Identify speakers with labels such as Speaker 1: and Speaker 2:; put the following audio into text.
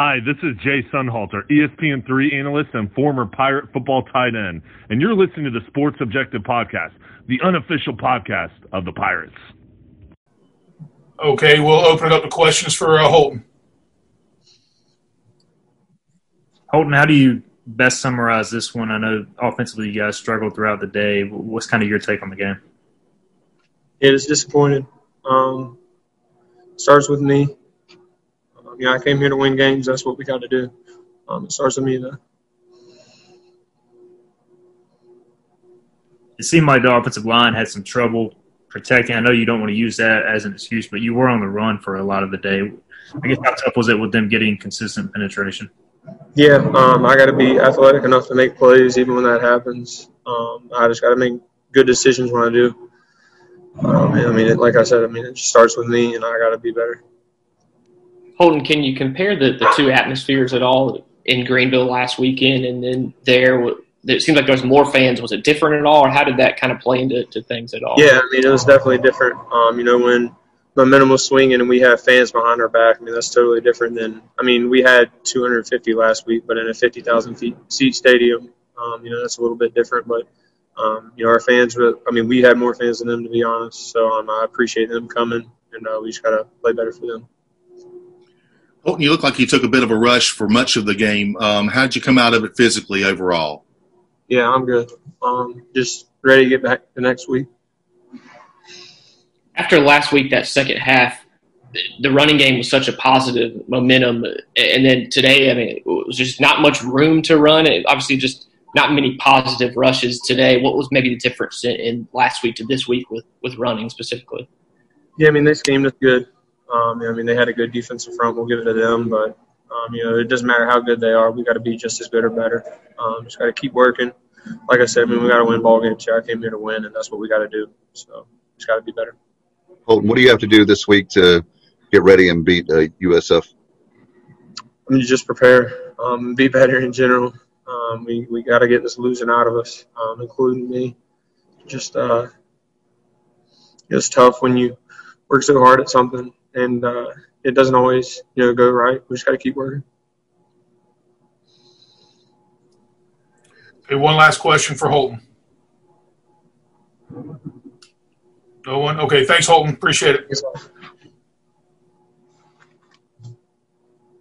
Speaker 1: Hi, this is Jay Sunhalter, ESPN3 analyst and former Pirate football tight end, and you're listening to the Sports Objective Podcast, the unofficial podcast of the Pirates.
Speaker 2: Okay, we'll open it up to questions for uh, Holton.
Speaker 3: Holton, how do you best summarize this one? I know offensively you guys struggled throughout the day. What's kind of your take on the game?
Speaker 4: It is disappointed. Um, starts with me. Um, yeah, I came here to win games. That's what we got to do. Um, it starts with me, though.
Speaker 3: It seemed like the offensive line had some trouble protecting. I know you don't want to use that as an excuse, but you were on the run for a lot of the day. I guess how tough was it with them getting consistent penetration?
Speaker 4: Yeah, um, I got to be athletic enough to make plays even when that happens. Um, I just got to make good decisions when I do. Um, I mean, it, like I said, I mean, it just starts with me, and I got to be better.
Speaker 5: Holton, can you compare the, the two atmospheres at all in Greenville last weekend and then there? It seems like there was more fans. Was it different at all, or how did that kind of play into to things at all?
Speaker 4: Yeah, I mean, it was definitely different. Um, you know, when momentum was swinging and we have fans behind our back, I mean, that's totally different than, I mean, we had 250 last week, but in a 50,000 seat stadium, um, you know, that's a little bit different. But, um, you know, our fans, were, I mean, we had more fans than them, to be honest. So um, I appreciate them coming, and uh, we just got to play better for them.
Speaker 6: Holton, you look like you took a bit of a rush for much of the game. Um, how did you come out of it physically overall?
Speaker 4: Yeah, I'm good. Um, just ready to get back the next week
Speaker 5: after last week, that second half, the running game was such a positive momentum, and then today, I mean, it was just not much room to run. It, obviously, just not many positive rushes today. What was maybe the difference in, in, last week to this week with with running specifically?
Speaker 4: Yeah, I mean, this game us good. Um, I mean, they had a good defensive front. We'll give it to them, but um, you know, it doesn't matter how good they are. We got to be just as good or better. Um, just got to keep working. Like I said, I mean, we got to win ball games. I came here to win, and that's what we got to do. So, just got to be better.
Speaker 7: Holton, what do you have to do this week to get ready and beat uh, USF?
Speaker 4: I mean, just prepare, um, be better in general. Um, we we got to get this losing out of us, um, including me. Just uh, it's tough when you work so hard at something and uh, it doesn't always you know go right. We just got to keep working.
Speaker 2: Okay, one last question for Holton. No one? Okay, thanks, Holton. Appreciate it.